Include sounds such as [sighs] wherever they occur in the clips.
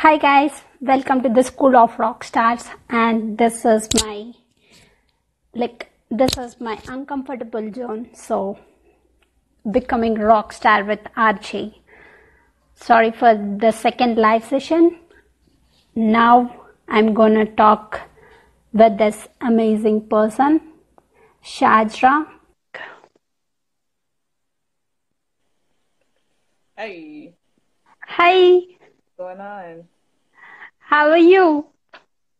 Hi guys, welcome to the School of Rock Stars, and this is my like this is my uncomfortable zone. So, becoming rock star with Archie. Sorry for the second live session. Now I'm gonna talk with this amazing person, Shajra. Hey, Hi, going on? how are you?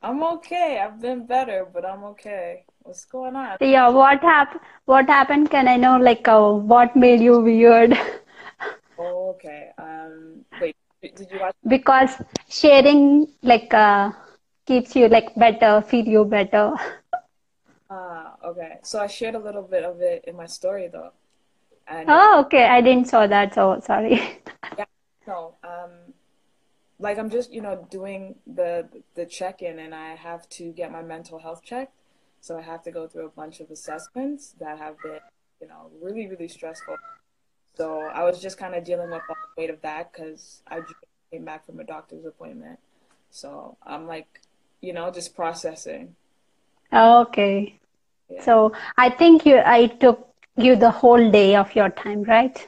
I'm okay. I've been better, but I'm okay. What's going on? Yeah, what hap- what happened? Can I know like uh, what made you weird? [laughs] Oh, okay. Um, wait, did you watch? Because sharing like uh, keeps you like better, feel you better. [laughs] Ah, okay. So I shared a little bit of it in my story though, and uh, Oh, okay. I didn't saw that, so sorry. [laughs] yeah, no, um, like I'm just, you know, doing the the check-in, and I have to get my mental health checked. So I have to go through a bunch of assessments that have been, you know, really, really stressful. So I was just kind of dealing with the weight of that because I just came back from a doctor's appointment. So I'm like, you know, just processing. Oh, okay. Yeah. So I think you I took you the whole day of your time, right?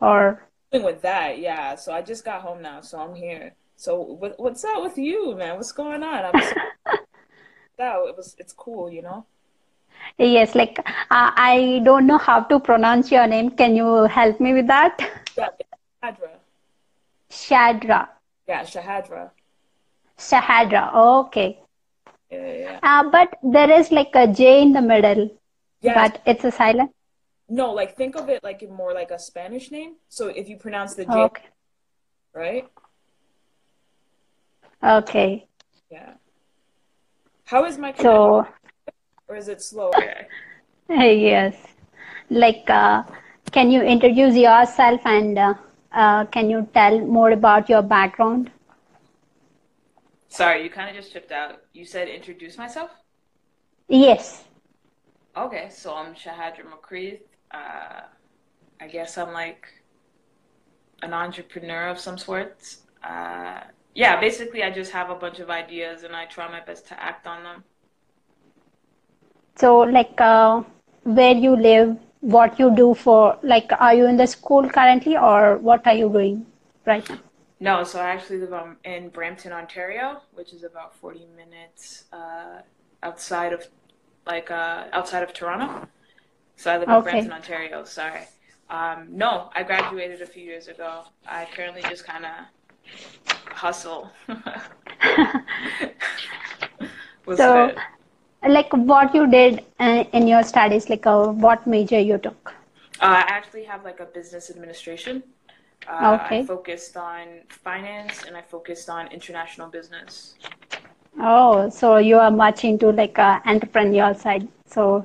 Or with that, yeah. So I just got home now, so I'm here. So what, what's up with you, man? What's going on? I'm so [laughs] out. It was, it's cool, you know? yes, like uh, I don't know how to pronounce your name. Can you help me with that? Yeah, Shahadra. Shadra. Yeah, Shahadra. Shahadra. Okay. Yeah, yeah, yeah. Uh, but there is like a J in the middle, Yes. but it's a silent. No, like think of it like more like a Spanish name. So if you pronounce the J, Okay. right? Okay. Yeah. How is my? So, Or is it slow? Okay. [laughs] [laughs] yes. Like, uh, can you introduce yourself and uh, uh, can you tell more about your background? Sorry, you kind of just chipped out. You said introduce myself? Yes. Okay, so I'm Shahadra Makreeth. Uh, I guess I'm like an entrepreneur of some sorts. Uh, yeah, basically, I just have a bunch of ideas and I try my best to act on them. So, like, uh, where you live, what you do for, like, are you in the school currently or what are you doing right now? No, so I actually live um, in Brampton, Ontario, which is about 40 minutes uh, outside of like uh, outside of Toronto. So I live in Okay. Brampton, Ontario. Sorry. Um, no, I graduated a few years ago. I currently just kind of hustle. [laughs] So, good? like, what you did uh, in your studies, like, uh, what major you took? Uh, I actually have like a business administration. Uh, I focused on finance and I focused on international business. Oh, so you are much into like uh, entrepreneurial side. So,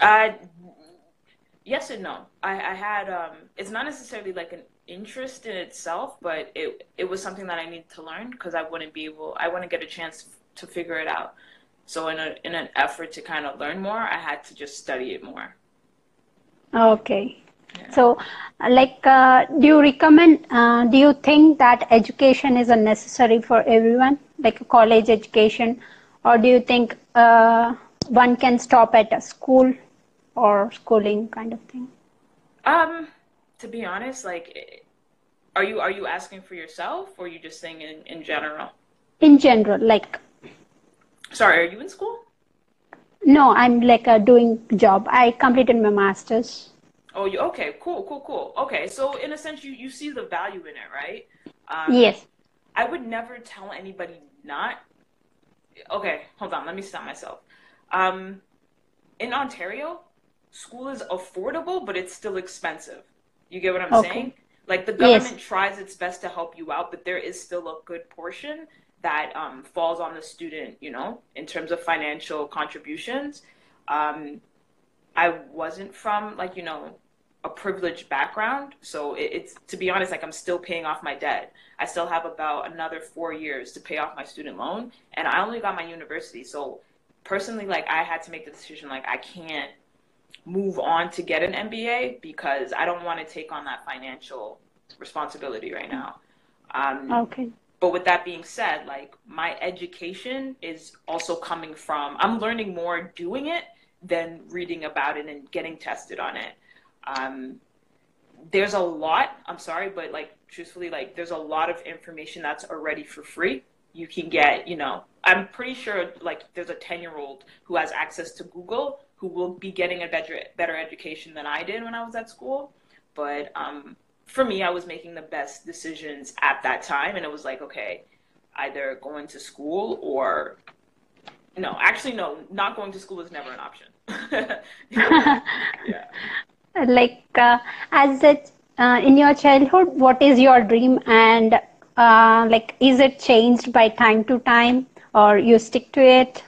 Uh, yes and no. I, I had um, it's not necessarily like an interest in itself, but it it was something that I needed to learn because I wouldn't be able, I wouldn't get a chance to figure it out. So in a in an effort to kind of learn more, I had to just study it more. okay. Yeah. So, like, uh, do you recommend, uh, do you think that education is a necessary for everyone, like a college education, or do you think uh, one can stop at a school or schooling kind of thing? Um, to be honest, like, are you are you asking for yourself or are you just saying in in general? In general, like, Sorry, are you in school? no, I'm like uh, doing job. I completed my master's. Oh, you okay? Cool, cool, cool. Okay, so in a sense, you you see the value in it, right? Um, Yes. I would never tell anybody not. Okay, hold on. Let me stop myself. Um, in Ontario, school is affordable, but it's still expensive. You get what I'm Okay. saying? Like the Yes. government tries its best to help you out, but there is still a good portion that um, falls on the student, you know, in terms of financial contributions. Um, I wasn't from like, you know, a privileged background. So it, it's, to be honest, like I'm still paying off my debt. I still have about another four years to pay off my student loan. And I only got my university. So personally, like I had to make the decision, like I can't move on to get an MBA because I don't want to take on that financial responsibility right now. Um, Okay. but with that being said, like my education is also coming from I'm learning more doing it than reading about it and getting tested on it. Um, there's a lot. I'm sorry, but like truthfully, like there's a lot of information that's already for free. You can get, you know, I'm pretty sure like there's a 10 year old who has access to Google who will be getting a better better education than I did when I was at school. But um, for me, I was making the best decisions at that time, and it was like, okay, either going to school or no, actually, no, not going to school was never an option. [laughs] yeah. Like, uh, as it uh, in your childhood, what is your dream, and uh, like, is it changed by time to time, or you stick to it?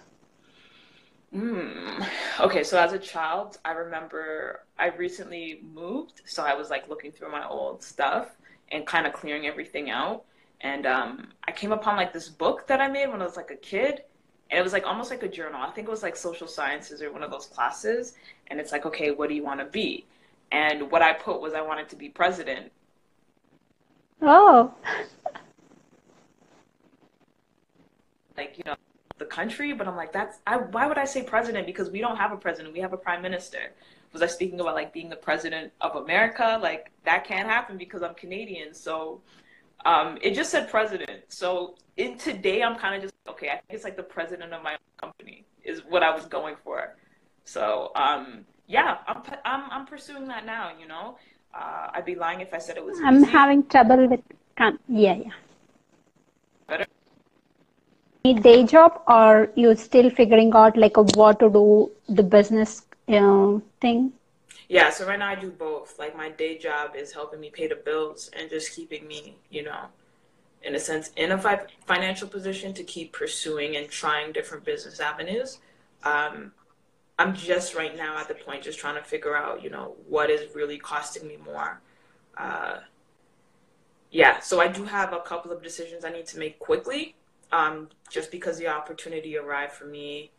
Mm. Okay, so as a child, I remember I recently moved, so I was like looking through my old stuff and kind of clearing everything out. And um, I came upon like this book that I made when I was like a kid. And it was like almost like a journal. I think it was like social sciences or one of those classes. And it's like, okay, what do you want to be? And what I put was I wanted to be president. Oh. like, you know, the country, but I'm like, that's I, why would I say president? Because we don't have a president, we have a prime minister. Was I speaking about like being the president of America? Like that can't happen because I'm Canadian. So um, it just said president. So in today, I'm kind of just okay. I think it's like the president of my company is what I was going for. So um, yeah, I'm, I'm I'm pursuing that now. You know, uh, I'd be lying if I said it was. I'm easy. having trouble with. Yeah, yeah. Day job or you're still figuring out like a, what to do the business thing? Yeah so right now i do both. Like my day job is helping me pay the bills and just keeping me you know in a sense in a fi- financial position to keep pursuing and trying different business avenues. Um, i'm just right now at the point just trying to figure out you know what is really costing me more. Uh, yeah so i do have a couple of decisions i need to make quickly um, just because the opportunity arrived for me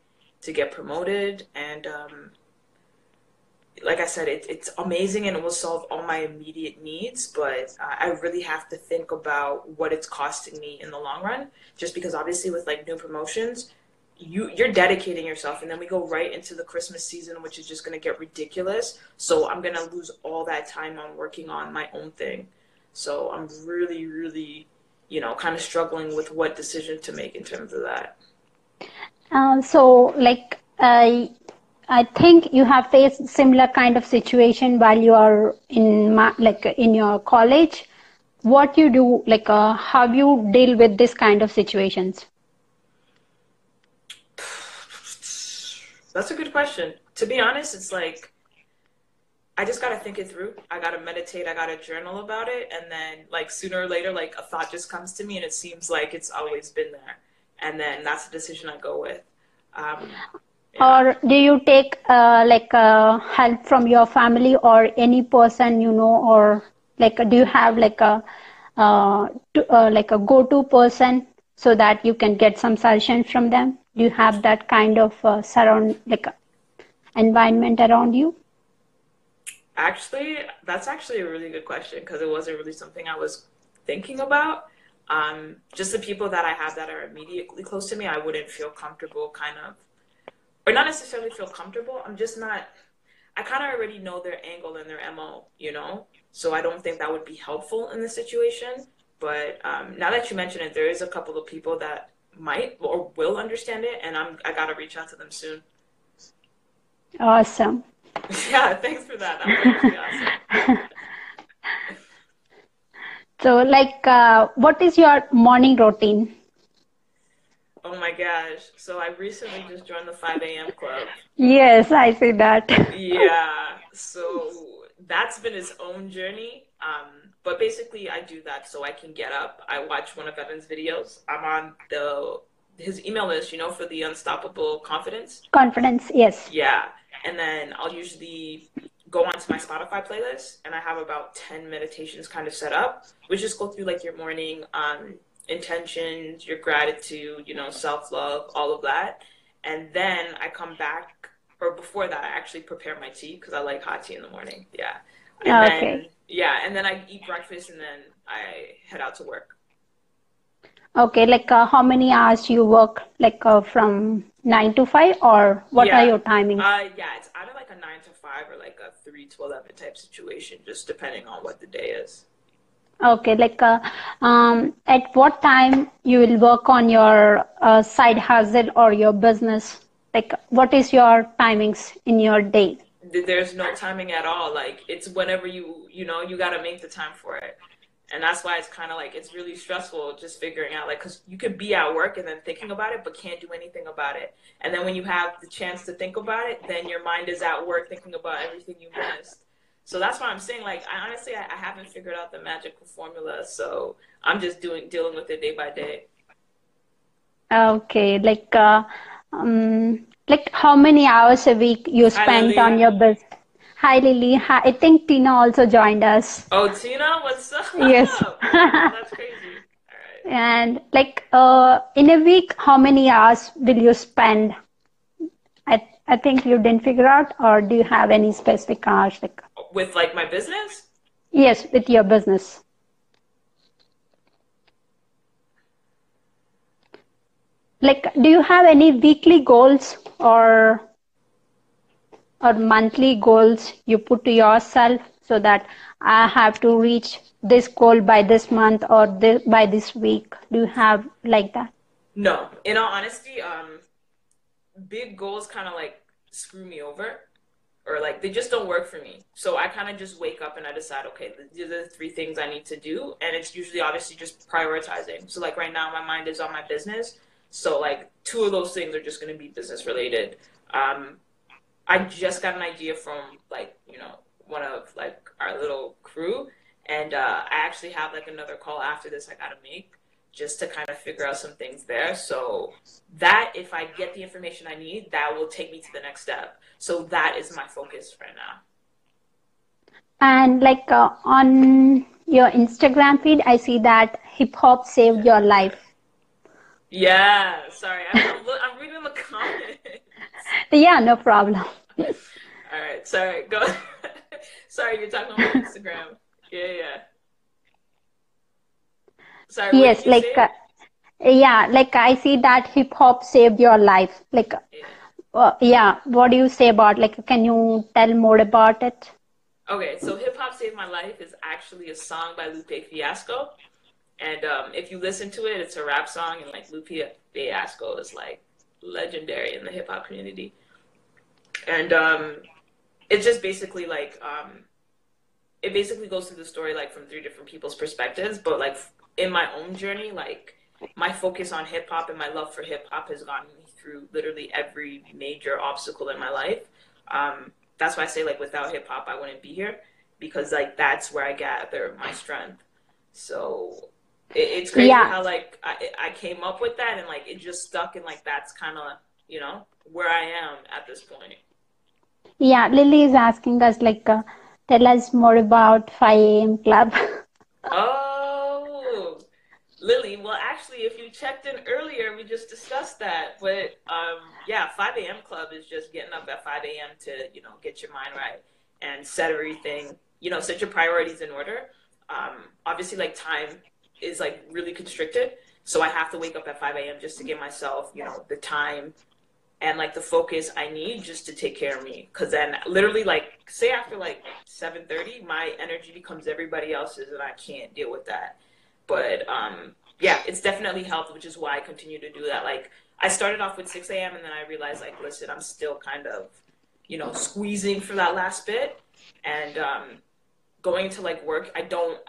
to get promoted. And um, like I said, it, it's amazing and it will solve all my immediate needs, but uh, I really have to think about what it's costing me in the long run. Just because obviously with like new promotions, you you're dedicating yourself and then we go right into the christmas season which is just going to get ridiculous so i'm going to lose all that time on working on my own thing so i'm really really you know, kind of struggling with what decision to make in terms of that. Uh, so, like, uh, I think you have faced similar kind of situation while you are in ma- like in your college. What you do, like, uh, how you deal with this kind of situations? [sighs] That's a good question. To be honest, it's like I just gotta think it through. I gotta meditate. I gotta journal about it, and then like sooner or later, like a thought just comes to me, and it seems like it's always been there, and then that's the decision I go with. Um, yeah. Or do you take uh, like uh, help from your family or any person you know, or like do you have like a uh, to, uh, like a go-to person so that you can get some suggestions from them? Do you have that kind of uh, surround like environment around you? Actually, that's actually a really good question because it wasn't really something I was thinking about. Um, just the people that I have that are immediately close to me, I wouldn't feel comfortable kind of, or not necessarily feel comfortable. I'm just not, I kind of already know their angle and their MO, you know? So I don't think that would be helpful in this situation. But um, now that you mention it, there is a couple of people that might or will understand it, and I'm I gotta reach out to them soon. Awesome. [laughs] Yeah, thanks for that. That was [laughs] awesome. so, like, uh, what is your morning routine? Oh my gosh. So I recently just joined the 5 a.m. club. Yes, I see that. [laughs] yeah. So that's been his own journey. Um, but basically, I do that so I can get up. I watch one of Evan's videos. I'm on the his email list, you know, for the Unstoppable Confidence. Confidence, yes. Yeah and then I'll usually go onto my Spotify playlist and I have about 10 meditations kind of set up, which just go through like your morning um, intentions, your gratitude, you know, self love, all of that. And then I come back, or before that, I actually prepare my tea because I like hot tea in the morning. Yeah. And okay. Then, yeah. And then I eat breakfast and then I head out to work. Okay, like uh, how many hours you work, like uh, from nine to five, or what are your timings? Uh, yeah, it's either like a nine to five or like a three to eleven type situation, just depending on what the day is. Okay, like uh, um, at what time you will work on your uh, side hustle or your business? Like, what is your timings in your day? There's no timing at all. Like it's whenever you you know you got to make the time for it, and that's why it's kind of like it's really stressful just figuring out like because you could be at work and then thinking about it, but can't do anything about it. And then when you have the chance to think about it, then your mind is at work thinking about everything you missed. So that's why I'm saying like I honestly I, I haven't figured out the magical formula. So I'm just doing dealing with it day by day. Okay, like uh, um, like how many hours a week you spent on your business? Hi Lily. Hi, I think Tina also joined us. Oh Tina, what's up? Yes. [laughs] That's crazy. All right. And like uh, in a week, how many hours will you spend? I I think you didn't figure out, or do you have any specific hours? Like With like my business? yes, with your business. Like, do you have any weekly goals or or monthly goals you put to yourself so that I have to reach this goal by this month or this, by this week? Do you have like that? No. In all honesty, um, big goals kind of like screw me over, or like they just don't work for me. So I kind of just wake up and I decide, okay, these are the three things I need to do, and it's usually obviously just prioritizing. So like right now, my mind is on my business. So like two of those things are just going to be business related. Um, I just got an idea from like you know one of like our little crew, and uh, I actually have like another call after this I gotta make just to kind of figure out some things there. So that if I get the information I need, that will take me to the next step. So that is my focus right now. And like uh, on your Instagram feed, I see that hip hop saved your life. Yeah, sorry, I'm, I'm, I'm reading the comments. Yeah, no problem. All right, sorry, go. [laughs] sorry, you're talking on Instagram. Yeah, yeah. Sorry, Yes, like uh, yeah, like I see that hip hop saved your life. Like Yeah. uh, yeah, what do you say about like can you tell more about it? Okay, so Hip Hop Saved My Life is actually a song by Lupe Fiasco. And um, if you listen to it, it's a rap song, and like Lupe Fiasco is like legendary in the hip hop community. And um, it's just basically like, um, it basically goes through the story like from three different people's perspectives. But like in my own journey, like my focus on hip hop and my love for hip hop has gotten me through literally every major obstacle in my life. Um, that's why I say like without hip hop I wouldn't be here because like that's where I gather my strength. So it's crazy Yeah. how like I, I came up with that and like it just stuck and like that's kind of you know where I am at this point. Yeah, Lily is asking us like uh, tell us more about 5 a.m. club. [laughs] Oh, Lily. Well, actually, if you checked in earlier, we just discussed that. But um, yeah, 5 a.m. club is just getting up at 5 a.m. to you know get your mind right and set everything. You know, set your priorities in order. Um, obviously, like time is like really constricted, so I have to wake up at 5 a.m. just to give myself you know the time and like the focus I need just to take care of me. Cause then literally like say after like seven thirty, my energy becomes everybody else's and I can't deal with that. But um yeah, it's definitely helped, which is why I continue to do that. Like I started off with six AM and then I realized like listen, I'm still kind of, you know, squeezing for that last bit and um going to like work, I don't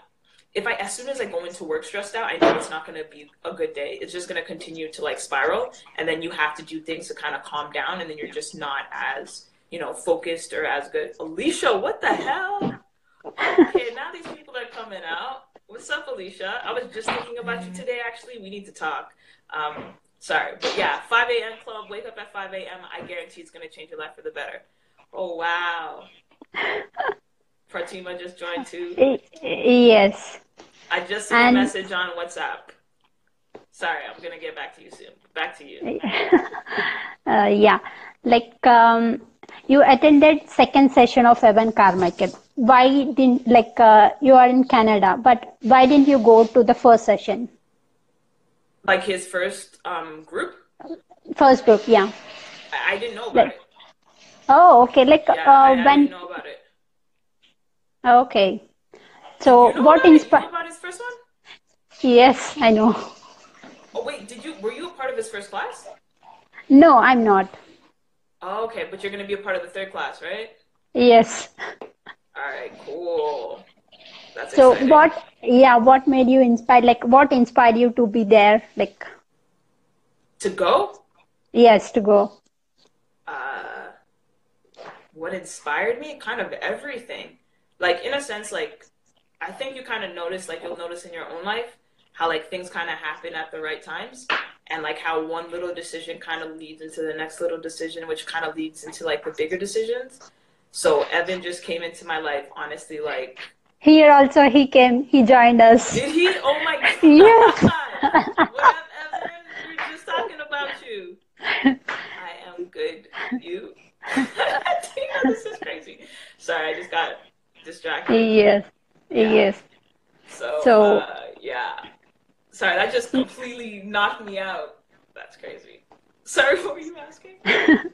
if I as soon as I go into work stressed out, I know it's not gonna be a good day. It's just gonna continue to like spiral, and then you have to do things to kind of calm down, and then you're just not as you know focused or as good. Alicia, what the hell? Okay, now these people are coming out. What's up, Alicia? I was just thinking about you today. Actually, we need to talk. Um, sorry, but yeah, 5 a.m. club. Wake up at 5 a.m. I guarantee it's gonna change your life for the better. Oh wow. Fatima just joined too. Yes. I just sent And- a message on WhatsApp. Sorry, I'm gonna get back to you soon. Back to you. [laughs] Uh, yeah, like um, you attended second session of Evan Carmichael. Why didn't like uh, you are in Canada, but why didn't you go to the first session? Like his first um group? First group, yeah. I, I didn't know about Like, it. Oh, okay. Like Yeah, I, uh, I didn't when know about it. Okay. So You know what about it? You know inspired? about his first one? Yes, I know. Oh wait, did you were you a part of his first class? No, I'm not. Oh, okay, but you're gonna be a part of the third class, right? Yes. All right, cool. That's So exciting. what? Yeah, what made you inspired? Like, what inspired you to be there? Like, To go? yes, to go. Uh, what inspired me? Kind of everything. Like in a sense, like I think you kind of notice, like you'll notice in your own life, how like things kind of happen at the right times, and like how one little decision kind of leads into the next little decision, which kind of leads into like the bigger decisions. So Evan just came into my life, honestly, like Here also he came. He joined us. Did he? Oh my [laughs] god! Yes. What up, Evan? We were just talking about you. I am good. You? [laughs] This is crazy. Sorry, I just got distracted. Yes. Yes. So, So- uh, yeah. Sorry, that just completely knocked me out. That's crazy. Sorry, [laughs] what were you asking? [laughs]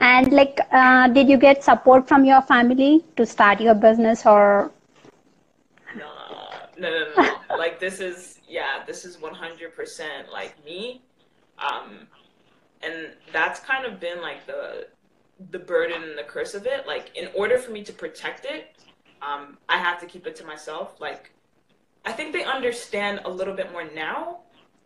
And like, uh, did you get support from your family to start your business or? No, no, no, no. no. [laughs] like this is yeah, this is one hundred percent like me, um, and that's kind of been like the the burden and the curse of it. Like in order for me to protect it, um, I have to keep it to myself. Like I think they understand a little bit more now,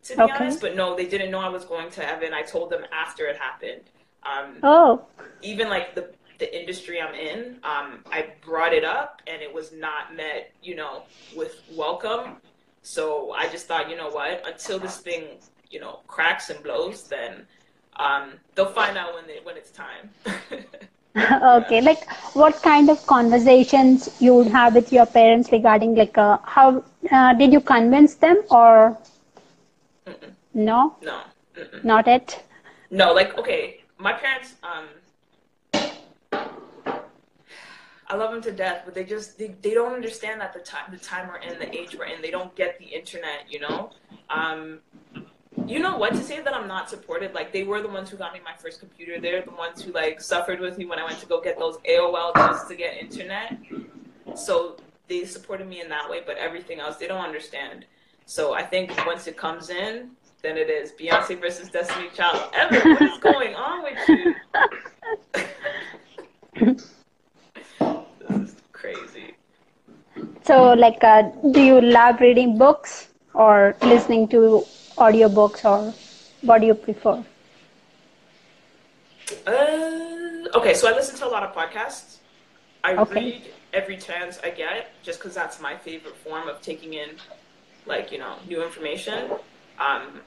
to be Okay. honest. But no, they didn't know I was going to Evan. I told them after it happened. Um, Oh, even like the the industry I'm in, um, I brought it up and it was not met, you know, with welcome. So I just thought, you know what, until this thing, you know, cracks and blows, then um, they'll find out when they, when it's time. [laughs] okay. Like, what kind of conversations you would have with your parents regarding like, uh, how uh, did you convince them or Mm-mm. no, no, mm-mm. not it? no, like okay, my parents, um, I love them to death, but they just they, they don't understand that the time the time we're in, the age we're in, they don't get the internet, you know. Um, you know what to say that I'm not supported. Like they were the ones who got me my first computer. They're the ones who like suffered with me when I went to go get those AOL just to get internet. So they supported me in that way, but everything else they don't understand. So I think once it comes in, then it is Beyonce versus Destiny Child. Evan, what is going on with you? [laughs] this is crazy. So, like, uh, do you love reading books or listening to audiobooks or what do you prefer? Uh, okay, so I listen to a lot of podcasts. I Okay. read every chance I get, just because that's my favorite form of taking in, like you know, new information. Um,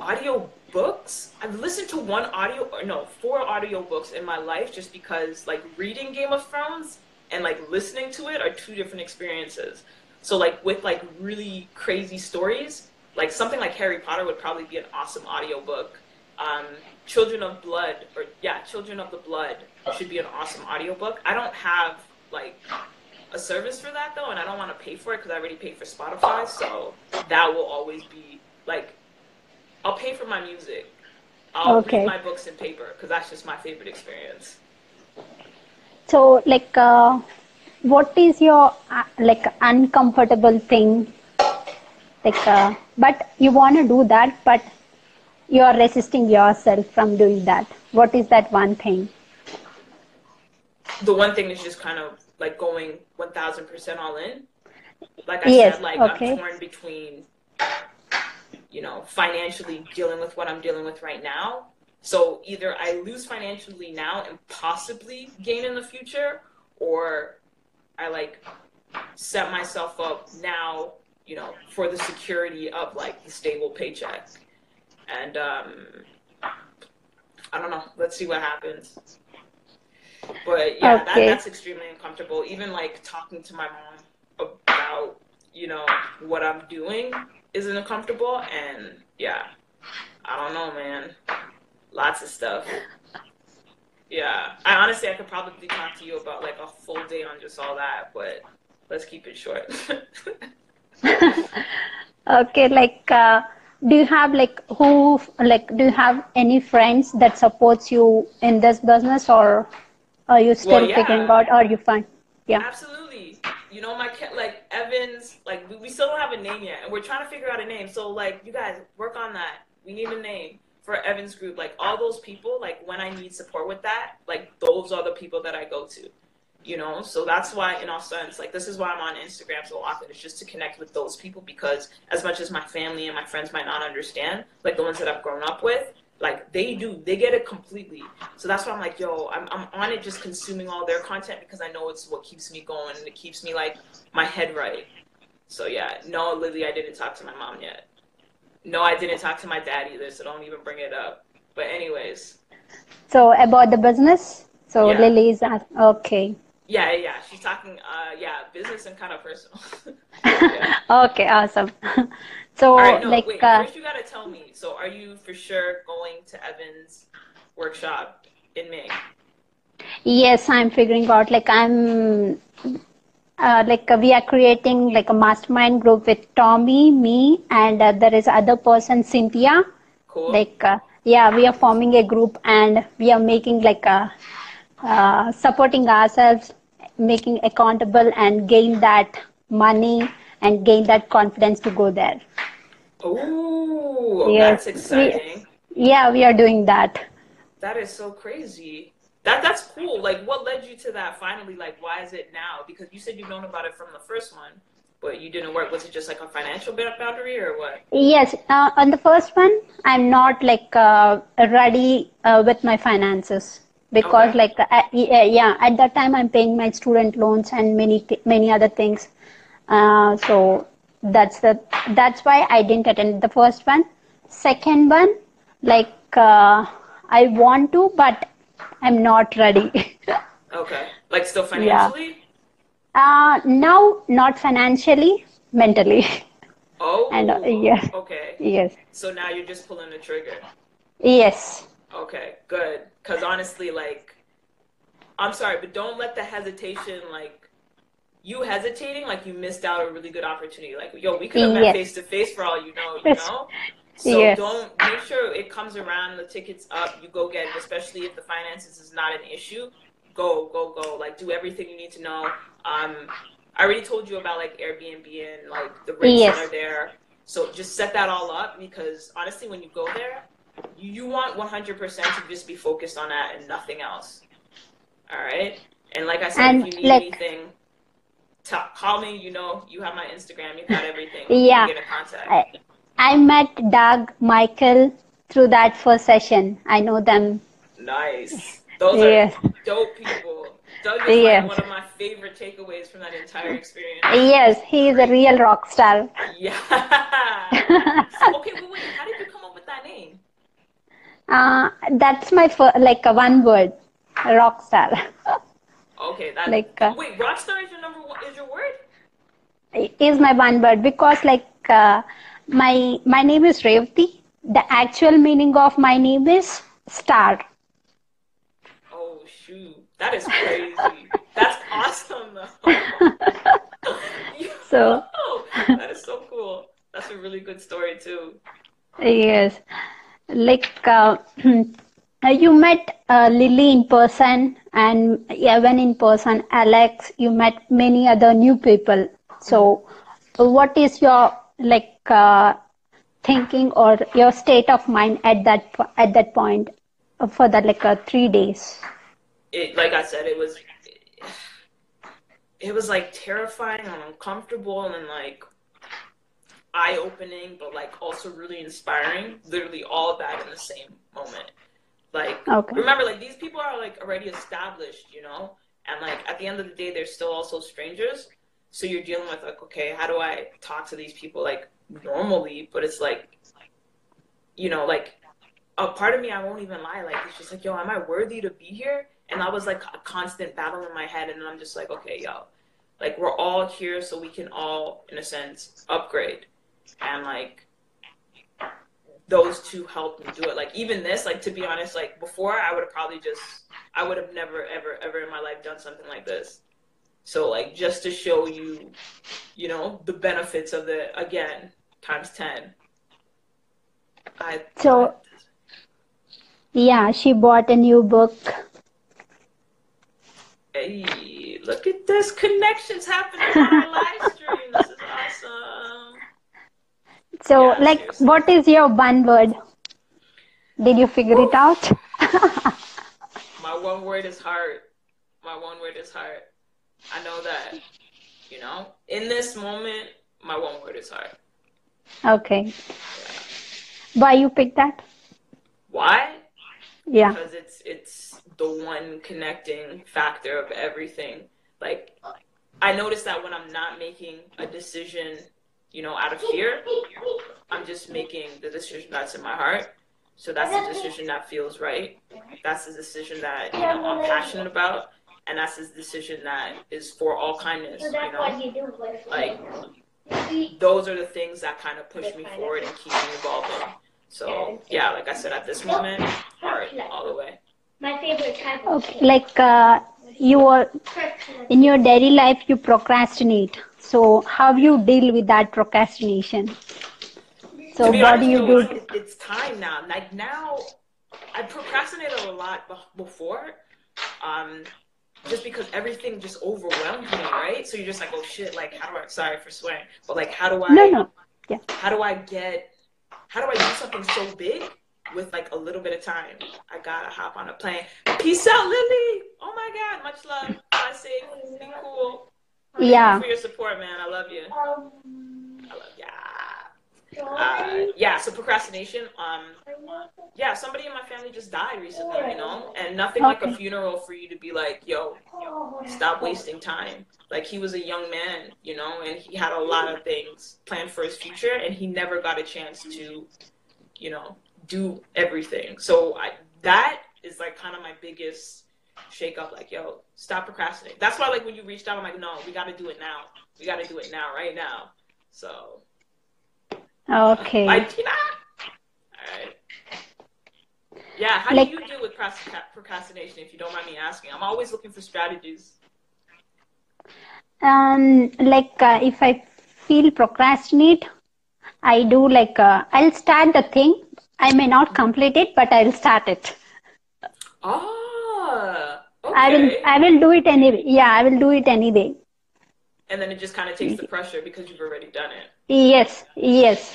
audio books. I've listened to one audio, or no, four audio books in my life, just because like reading Game of Thrones and like listening to it are two different experiences. So like with like really crazy stories, like something like Harry Potter would probably be an awesome audiobook. Um, Children of Blood, or yeah, Children of the Blood should be an awesome audiobook. I don't have like a service for that though, and I don't want to pay for it because I already pay for Spotify. So that will always be like, I'll pay for my music. I'll Okay. read my books in paper because that's just my favorite experience. So, like, uh, what is your uh, like uncomfortable thing? Like, uh, but you want to do that, but you are resisting yourself from doing that. What is that one thing? The one thing is just kind of like going one thousand percent all in. Like I Yes, said, like okay. I'm torn between, you know, financially dealing with what I'm dealing with right now. So either I lose financially now and possibly gain in the future, or I like set myself up now, you know, for the security of like the stable paycheck. And um I don't know. Let's see what happens. But yeah, that, that's extremely uncomfortable. Even like talking to my mom about, you know, what I'm doing isn't uncomfortable. And yeah, I don't know, man. Lots of stuff. Yeah, I honestly I could probably talk to you about like a full day on just all that, but let's keep it short. [laughs] [laughs] Okay, like, uh, do you have like who like do you have any friends that supports you in this business or are you still Well, figuring yeah, out or you fine? yeah absolutely. You know, my cat, like Evans, like we, we still don't have a name yet, and we're trying to figure out a name. So, like, you guys work on that. We need a name for Evans Group. Like, all those people, like, when I need support with that, like, those are the people that I go to. You know, so that's why, in all sense, like, this is why I'm on Instagram so often. It's just to connect with those people because, as much as my family and my friends might not understand, like the ones that I've grown up with, like they do, they get it completely. So that's why I'm like, yo, I'm, I'm on it just consuming all their content because I know it's what keeps me going and it keeps me like my head right. So yeah, no, Lily, I didn't talk to my mom yet. No, I didn't talk to my dad either, so don't even bring it up. But anyways, so about the business so Yeah. lily is okay yeah, yeah, she's talking, uh, yeah, business and kind of personal. [laughs] [laughs] yeah. okay awesome [laughs] so right, no, like wait. uh, First, you gotta tell me. So, are you for sure going to Evan's workshop in May? yes i'm figuring out like i'm uh, like uh, we are creating like a mastermind group with tommy me and uh, there is other person cynthia Cool. like uh, yeah we are forming a group and we are making like a uh, supporting ourselves making accountable and gain that money and gain that confidence to go there Oh, Yes, that's we- exciting. yeah we are doing that That is so crazy. That that's cool. Like, what led you to that? Finally, like, why is it now? Because you said you've known about it from the first one, but you didn't work. Was it just like a financial boundary or what? yes uh, on the first one i'm not like uh, ready uh, with my finances because Okay. like uh, yeah yeah, at that time i'm paying my student loans and many many other things uh, so that's the that's why i didn't attend the first one second one like uh, i want to but i'm not ready [laughs] Okay, like still financially. yeah. uh, now not financially mentally Oh, [laughs] And, uh, yeah. Okay, yes so now you're just pulling the trigger. yes Okay, good. Because honestly, like, I'm sorry, but don't let the hesitation, like, you hesitating, like you missed out a really good opportunity. Like, yo, we could have met face to face for all you know, you know? [laughs] So Yes. don't make sure it comes around, the ticket's up, you go get it, especially if the finances is not an issue. Go, go, go. Like, do everything you need to know. Um, I already told you about like Airbnb and like the rates Yes. that are there. So just set that all up because honestly, when you go there, you, want 100% to just be focused on that and nothing else. All right. And like I said, And, if you need like- anything, call me. You know, you have my Instagram. You got everything. [laughs] Yeah. Get in contact. I, I met Doug, Michael through that first session. I know them. Nice. Those Yes. are dope people. Doug is Yes. like one of my favorite takeaways from that entire experience. Yes, he is a real rock star. Yeah. [laughs] okay, wait, wait. How did you come up with that name? Uh, that's my fir- like a one word, rock star. [laughs] Okay, that. Like, uh, wait, Rockstar is your number one? Is your word? is my one word because like uh, my my name is Revati. The actual meaning of my name is star. Oh shoot, that is crazy. That's awesome though. [laughs] So- [laughs] that is so cool. That's a really good story too. Yes, like uh, [clears throat] you met uh, Lily in person and Evan in person, Alex. You met many other new people. So, what is your like uh, thinking or your state of mind at that at that point for that like uh, three days? It, like I said, it was, it was like terrifying and uncomfortable and like eye-opening, but like also really inspiring. Literally all of that in the same moment. Like Okay. remember, like these people are like already established, you know, and like at the end of the day, they're still also strangers. So you're dealing with like, okay, how do I talk to these people like normally? But it's like, you know, like a part of me, I won't even lie, like it's just like, yo, am I worthy to be here? And that was like a constant battle in my head, and then I'm just like, okay, yo, like we're all here, so we can all, in a sense, upgrade, and like those two helped me do it. Like even this, like to be honest, like before I would have probably just I would have never ever ever in my life done something like this. So like just to show you, you know, the benefits of it again times ten. I So, yeah, she bought a new book. Hey, look at this connections happening on our live stream. This is awesome. So, Yeah, like, seriously. what is your one word? Did you figure it out? [laughs] My one word is heart. My one word is heart. I know that, you know, in this moment, my one word is heart. Okay. Why you pick that? Why? Yeah. Because it's it's the one connecting factor of everything. Like I notice that when I'm not making a decision, you know, out of fear, I'm just making the decision that's in my heart. So that's the decision that feels right. That's the decision that you know I'm passionate about, and that's the decision that is for all kindness. You know, like those are the things that kind of push me forward and keep me evolving. So yeah, like I said, at this moment, heart all the way. My favorite type of Okay. Like, uh, you are in your daily life, you procrastinate. So, how you deal with that procrastination? So, what honest, do you do? it- it's time now. Like now, I procrastinated a lot before, um, just because everything just overwhelmed me, right? So you're just like, oh shit, like how do I? Sorry for swearing, but like how do I? No, no. Yeah. How do I get? How do I do something so big with like a little bit of time? I gotta hop on a plane. Peace out, Lily. Oh my god, much love. I say, be cool. Thank you Yeah. for your support, man. I love you. um, I love ya. Uh, yeah, so procrastination. Um, yeah, somebody in my family just died recently, you know, and nothing like a funeral for you to be like, yo, stop wasting time. Like he was a young man, you know, and he had a lot of things planned for his future, and he never got a chance to, you know, do everything. So I, that is like kind of my biggest shake up. Like, yo, stop procrastinating. That's why, like, when you reached out, I'm like, no, we got to do it now. We got to do it now, right now. So, Okay. bye, Tina. All right. Yeah, how Like- do you deal with procrastination? If you don't mind me asking, I'm always looking for strategies. Um, like, uh, if I feel procrastinate, I do like, uh, I'll start the thing. I may not complete it, but I'll start it. Ah, okay. I will, I will do it anyway. Yeah, I will do it anyway. and then it just kind of takes the pressure because you've already done it. Yes, yes.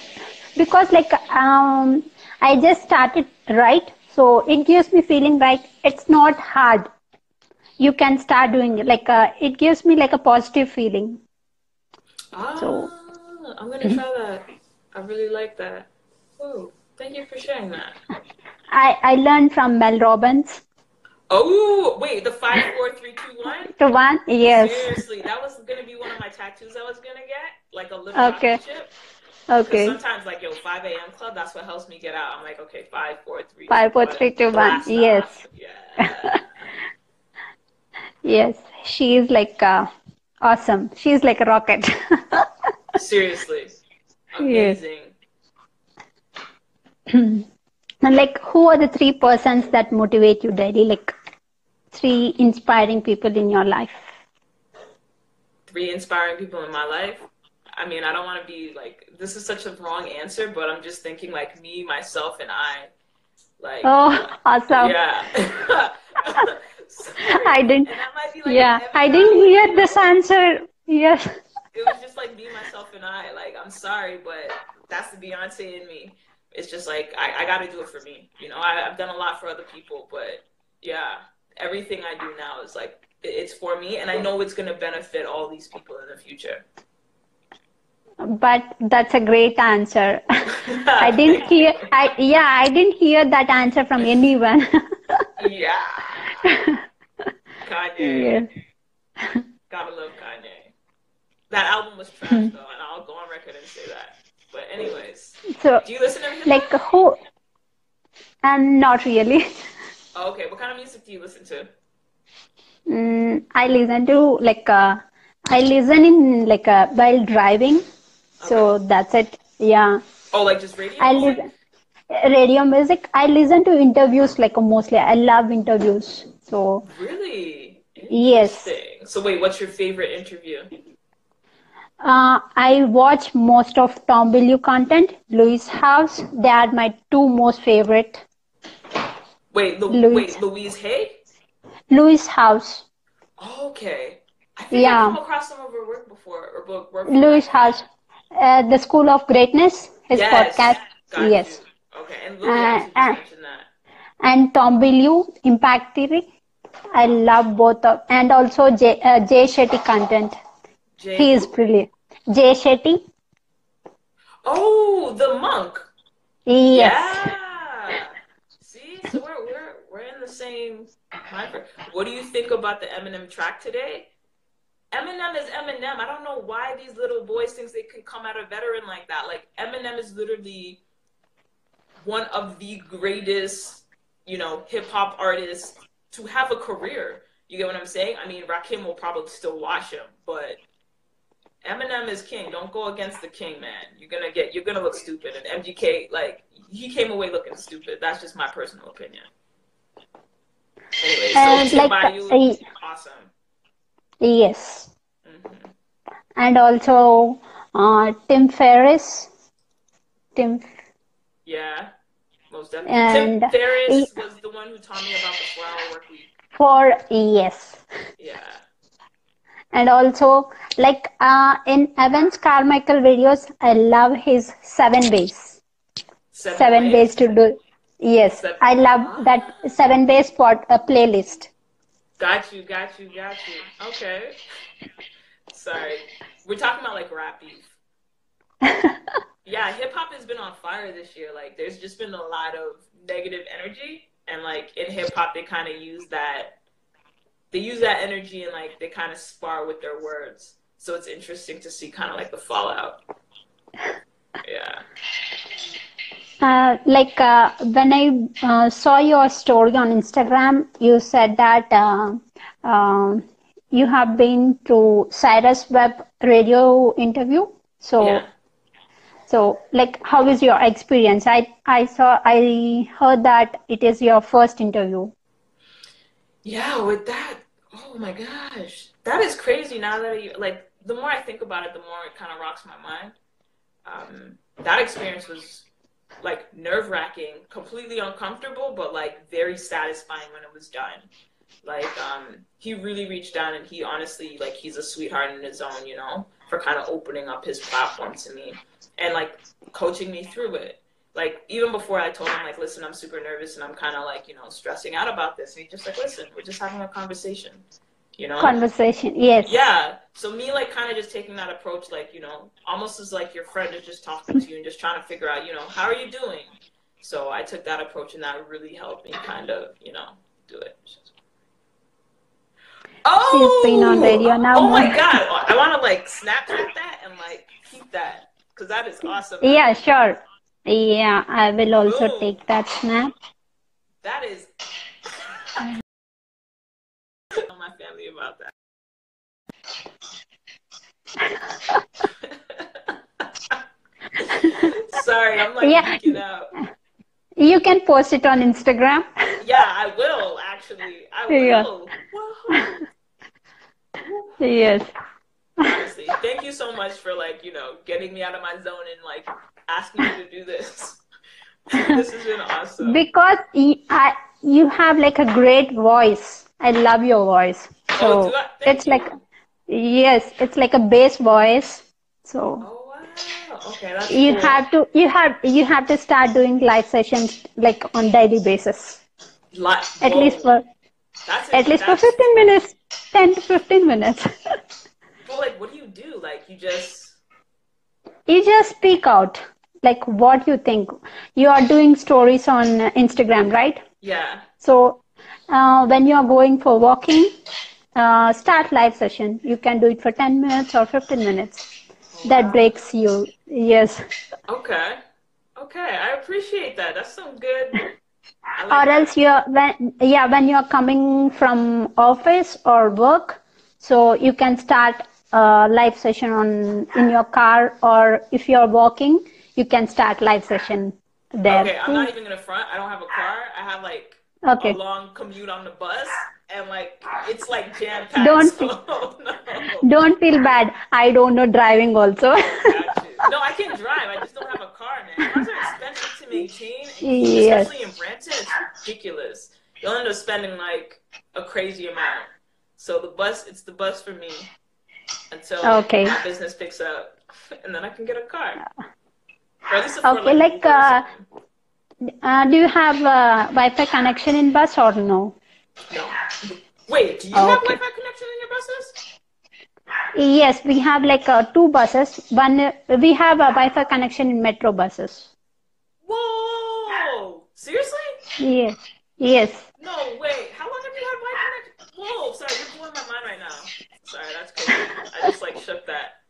Because like um I just started right, so it gives me feeling like it's not hard. You can start doing it. Like uh, it gives me like a positive feeling. Ah, So- I'm gonna try that. I really like that. Whoa, thank you for sharing that. [laughs] I I learned from Mel Robbins. Oh, wait, the five, [laughs] four, three, two, one. To one, yes. Seriously, that was gonna be one of my tattoos I was gonna get, like a little Okay. 'Cause Okay. sometimes, like, yo, 5 a.m. club, that's what helps me get out. I'm like, okay, five, four, three, Five, four, three, two, one. Yes. Yeah. [laughs] Yes. She is like uh, awesome. She is like a rocket. [laughs] Seriously. Yes. Amazing. [clears throat] And like who are the three persons that motivate you daily? Like three inspiring people in your life. Three inspiring people in my life. I mean, I don't want to be like, this is such a wrong answer, but I'm just thinking like me, myself, and I. Like, Oh, [laughs] awesome. yeah. [laughs] [laughs] I didn't. And that might be like Yeah, I didn't now hear this answer. Yes. It was just like me, myself, and I. Like, I'm sorry, but that's the Beyonce in me. It's just like I, I got to do it for me. You know, I, I've done a lot for other people, but yeah, everything I do now is like it's for me, and I know it's gonna benefit all these people in the future. But that's a great answer. [laughs] I didn't hear. I yeah, I didn't hear that answer from anyone. [laughs] Yeah, [laughs] Kanye. yes. Gotta love Kanye. That album was trash hmm. though, and I'll go on record and say that. But anyways, So, do you listen to hip like who? And not really. Oh, okay, what kind of music do you listen to? Mm, I listen to like uh, I listen in like uh, while driving. So that's it. Yeah. Oh, like just radio? I music? listen radio music. I listen to interviews like mostly. I love interviews. So Really? Yes. So wait, what's your favorite interview? Uh, I watch most of Tom Bilyeu content. Lewis Howes, they are my two most favorite. Wait, Lu- Louise. wait, Louise Hay? Louise Howes, Okay. I think Yeah. I come across some of her work before, or book work. Louise. Howes, uh, the School of Greatness, his Yes. podcast. Got yes. you. Okay, and Louis Uh, uh, that. and Tom Bilyeu, Impact Theory. I love both of, and also Jay, uh, Jay Shetty content. Jay He is brilliant. Jay Shetty. Oh, the monk. Yes. Yeah. See, so we're we're we're in the same. What do you think about the Eminem track today? Eminem is Eminem. I don't know why these little boys think they can come at a veteran like that. Like Eminem is literally one of the greatest, you know, hip hop artists to have a career. You get what I'm saying? I mean, Rakim will probably still watch him, but Eminem is king. Don't go against the king, man. You're gonna get you're gonna look stupid. And MGK, like, he came away looking stupid. That's just my personal opinion. Anyway, so And Tim like, uh, awesome. Yes. hmm And also uh, Tim Ferriss. Tim. Yeah, most definitely. And Tim Ferriss he- was the one who taught me about the four-hour work week. For yes. Yeah. And also, like uh, in Evans Carmichael videos, I love his seven ways. Seven, Seven ways. ways to do. Yes, Seven- I love that seven ways spot uh, playlist. Got you, got you, got you. Okay. Sorry. We're talking about like rap beef. [laughs] Yeah, hip hop has been on fire this year. Like, there's just been a lot of negative energy, and like in hip hop, they kind of use that. They use that energy and like they kind of spar with their words. So it's interesting to see kind of like the fallout. [laughs] Yeah. Uh, like uh, when I uh, saw your story on Instagram, you said that uh, um you have been to Cyrus Web radio interview. So, Yeah. so like, how is your experience? I I saw I heard that it is your first interview. Yeah, with that, oh my gosh, that is crazy. Now that you like, the more I think about it, the more it kind of rocks my mind. Um, that experience was like nerve wracking, completely uncomfortable, but like very satisfying when it was done. Like, um, he really reached down and he honestly, like, he's a sweetheart in his own, you know, for kind of opening up his platform to me and like coaching me through it like even before I told him like, listen, I'm super nervous and I'm kind of like you know stressing out about this, and he's just like, listen, we're just having a conversation, you know? Conversation, yes. Yeah. So me like kind of just taking that approach, like you know, almost as like your friend is just talking to you and just trying to figure out, you know, how are you doing? So I took that approach and that really helped me kind of, you know, do it. Oh, She's been on oh! radio now. Oh my god! I want to like Snapchat that and like keep that because that is awesome. Yeah, sure. Yeah, I will also Boom. take that snap. That is. [laughs] Tell my family about that. [laughs] Sorry, I'm like Yeah. geeking out. You can post it on Instagram. Yeah, I will actually. I [laughs] will. Yeah. Yes. Honestly, thank you so much for like you know getting me out of my zone and like asking me to do this. [laughs] this has been awesome. Because I, you have like a great voice. I love your voice. Oh, So do it's like, yes, it's like a bass voice. So Oh wow. Okay, you cool. have to, you have, you have to start doing live sessions like on daily basis. Li- At least for, That's at least for 15 minutes, 10 to 15 minutes. [laughs] But like, what do you do? Like, you just you just speak out like what you think. You are doing stories on Instagram, right? yeah. So uh, when you are going for walking, uh, start live session. You can do it for 10 minutes or 15 minutes. That breaks you. Yes. Okay. Okay, I appreciate that. That's some good. Like Or else you're when yeah when you're coming from office or work, so you can start a live session on in your car or if you're walking, you can start live session there. Okay, I'm not even gonna front. I don't have a car. I have like Okay. a long commute on the bus, and like it's like jam packed. Don't- So, [laughs] no. Don't feel bad. I don't know driving also. [laughs] No, I can drive. I just don't have a car, man. Cars are expensive to maintain, Yes. especially in Brampton. It's ridiculous. You'll end up spending like a crazy amount. So the bus, it's the bus for me until Okay. my business picks up, and then I can get a car. Or at least afford, Okay, like, or uh, uh, do you have uh, Wi-Fi connection in bus or no? No. Wait, do you have Okay. Wi-Fi connection in your buses? Yes, we have like uh, two buses. One uh, we have a Wi-Fi connection in metro buses. Whoa! Seriously? Yes, yes. No, wait. How long have you had Wi-Fi connection? Whoa, sorry, you're blowing my mind right now. Sorry, that's crazy. I just like shook that.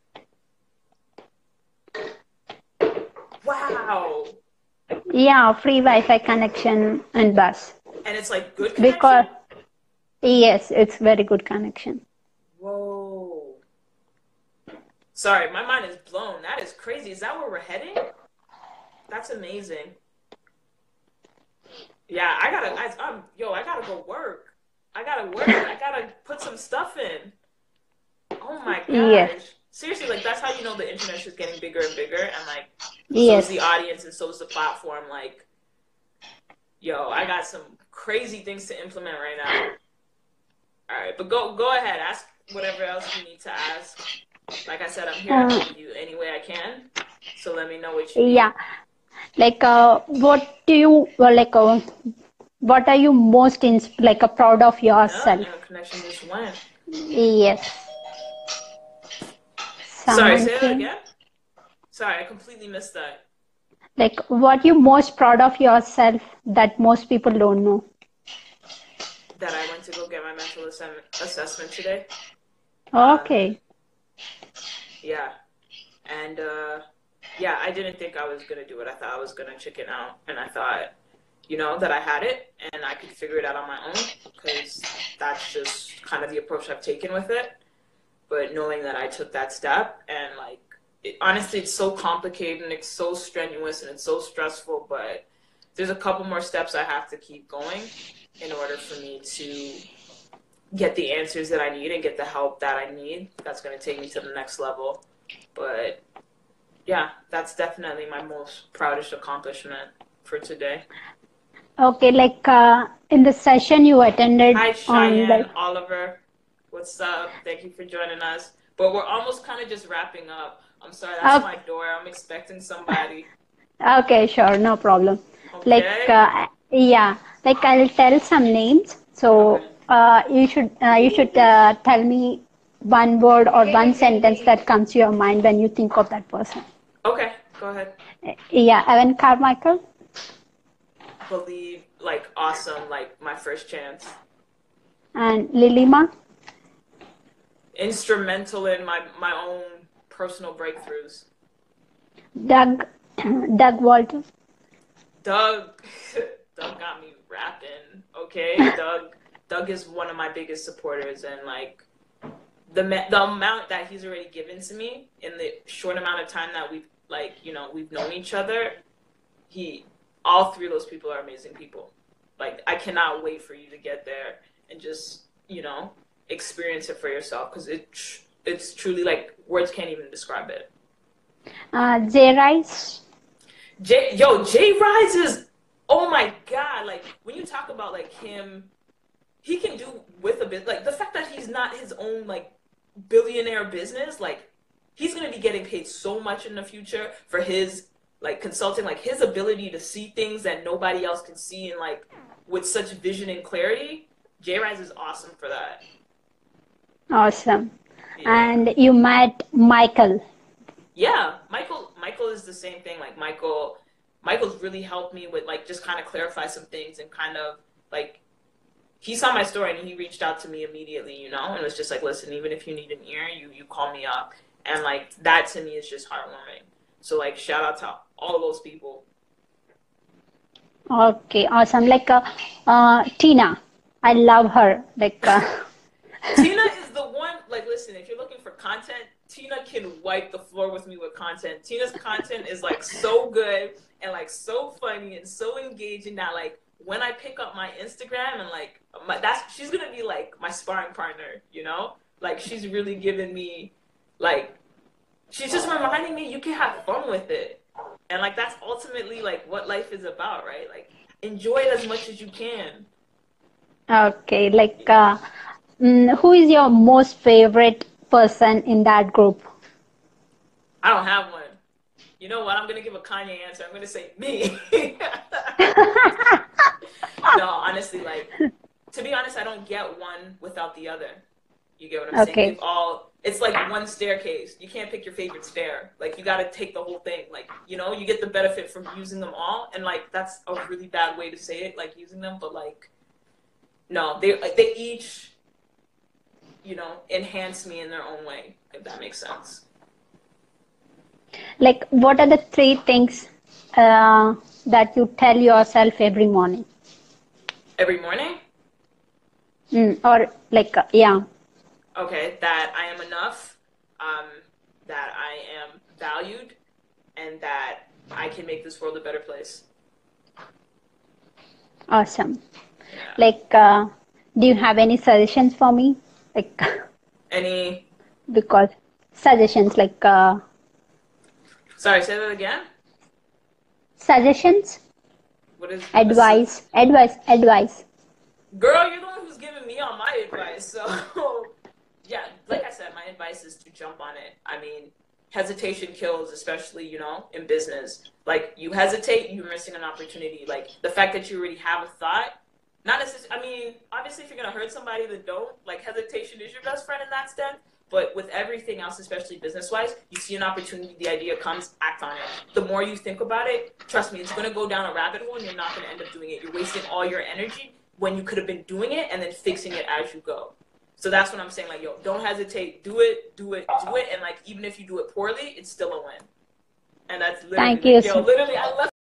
Wow. Yeah, free Wi-Fi connection in bus. And it's like good connection? Because yes, it's very good connection. Whoa. Sorry, my mind is blown. That is crazy. Is that where we're heading? That's amazing. Yeah, I gotta. I, I'm yo. I gotta go work. I gotta work. [laughs] I gotta put some stuff in. Oh my gosh. Yes. Seriously, like that's how you know the internet is getting bigger and bigger, and like so Yes. is the audience, and so is the platform. Like, yo, I got some crazy things to implement right now. All right, but go go ahead. Ask whatever else you need to ask. Like I said, I'm here to Uh, help you any way I can. So let me know what you need. Yeah. Like, uh, what do you well, like? Uh, what are you most in, like uh, proud of No, yourself? your connection just went. Yes. Sorry, say that again. Sorry, I completely missed that. Like, what you most proud of yourself that most people don't know? That I went to go get my mental assessment today. Okay. Yeah. And uh yeah, I didn't think I was gonna do it. I thought I was gonna chicken out, and I thought, you know, that I had it and I could figure it out on my own because that's just kind of the approach I've taken with it. But knowing that I took that step and like, it, honestly, it's so complicated and it's so strenuous and it's so stressful. But there's a couple more steps I have to keep going in order for me to get the answers that I need and get the help that I need. That's going to take me to the next level. But yeah, that's definitely my most proudest accomplishment for today. Okay, like uh, in the session you attended Hi, on Cheyenne, like Oliver. What's up? Thank you for joining us. But we're almost kind of just wrapping up. I'm sorry, that's Okay. my door. I'm expecting somebody. [laughs] okay, sure, no problem. Okay. Like uh, yeah, like I'll tell some names. So Okay. uh, you should uh, you should uh, tell me one word or one sentence that comes to your mind when you think of that person. okay, go ahead. Yeah, Evan Carmichael. Believe, like, awesome, like my first chance. and Lilima. Instrumental in my, my own personal breakthroughs. Doug, [clears throat] Doug Walters. Doug, [laughs] Doug got me rapping. Okay, [laughs] Doug, Doug is one of my biggest supporters, and like the the amount that he's already given to me in the short amount of time that we've like you know we've known each other, he, all three of those people are amazing people. Like I cannot wait for you to get there and just you know experience it for yourself because it it's truly like words can't even describe it. Uh, Jay Rice. Jay, yo, Jay Rise is, oh my god! Like when you talk about like him, he can do with a bit. Like the fact that he's not his own like billionaire business. Like he's gonna be getting paid so much in the future for his like consulting. Like his ability to see things that nobody else can see, and like with such vision and clarity. Jay Rise is awesome for that. Awesome. Yeah. And you met Michael. Yeah, Michael. Michael is the same thing. Like Michael, Michael's really helped me with like just kind of clarify some things and kind of like he saw my story and he reached out to me immediately, you know, and was just like, listen, even if you need an ear, you you call me up, and like that to me is just heartwarming. So like shout out to all those people. Okay, awesome. Like uh, uh, Tina. I love her. Like uh, [laughs] Tina is the one. Like, listen, if you're looking for content, Tina can wipe the floor with me with content. Tina's content is like so good and like so funny and so engaging that like when I pick up my Instagram and like my, that's she's gonna be like my sparring partner, you know? Like she's really giving me like she's just reminding me you can have fun with it. And like that's ultimately like what life is about, right? Like enjoy it as much as you can. Okay, like uh, mm, who is your most favorite person in that group? I don't have one. You know what? I'm gonna give a Kanye answer. I'm gonna say me. [laughs] no, honestly, like to be honest, I don't get one without the other. You get what I'm Okay. saying? We've all it's like one staircase. You can't pick your favorite stair. Like you gotta take the whole thing. Like, you know, you get the benefit from using them all and like that's a really bad way to say it, like using them, but like no, they they each you know, enhance me in their own way, if that makes sense. Like, what are the three things uh, that you tell yourself every morning? Every morning? Mm, or like, uh, yeah, okay, that I am enough, um, that I am valued, and that I can make this world a better place. awesome. Yeah. Like, uh, do you have any suggestions for me? Like, Any? because suggestions, like, uh, Sorry, say that again. suggestions, What is advice, advice, advice. Girl, you're the one who's giving me all my advice. So, [laughs] yeah, like I said, my advice is to jump on it. I mean, hesitation kills, especially, you know, in business. Like, you hesitate, you're missing an opportunity. Like, the fact that you already have a thought, not necessarily, I mean, obviously, if you're going to hurt somebody then don't, like, hesitation is your best friend in that sense. But with everything else, especially business wise, you see an opportunity, the idea comes, act on it. The more you think about it, trust me, it's going to go down a rabbit hole and you're not going to end up doing it. You're wasting all your energy when you could have been doing it and then fixing it as you go. So that's what I'm saying. Like, yo, don't hesitate. Do it, do it, do it. And like, even if you do it poorly, it's still a win. And that's literally, Thank you like, yo, literally, I left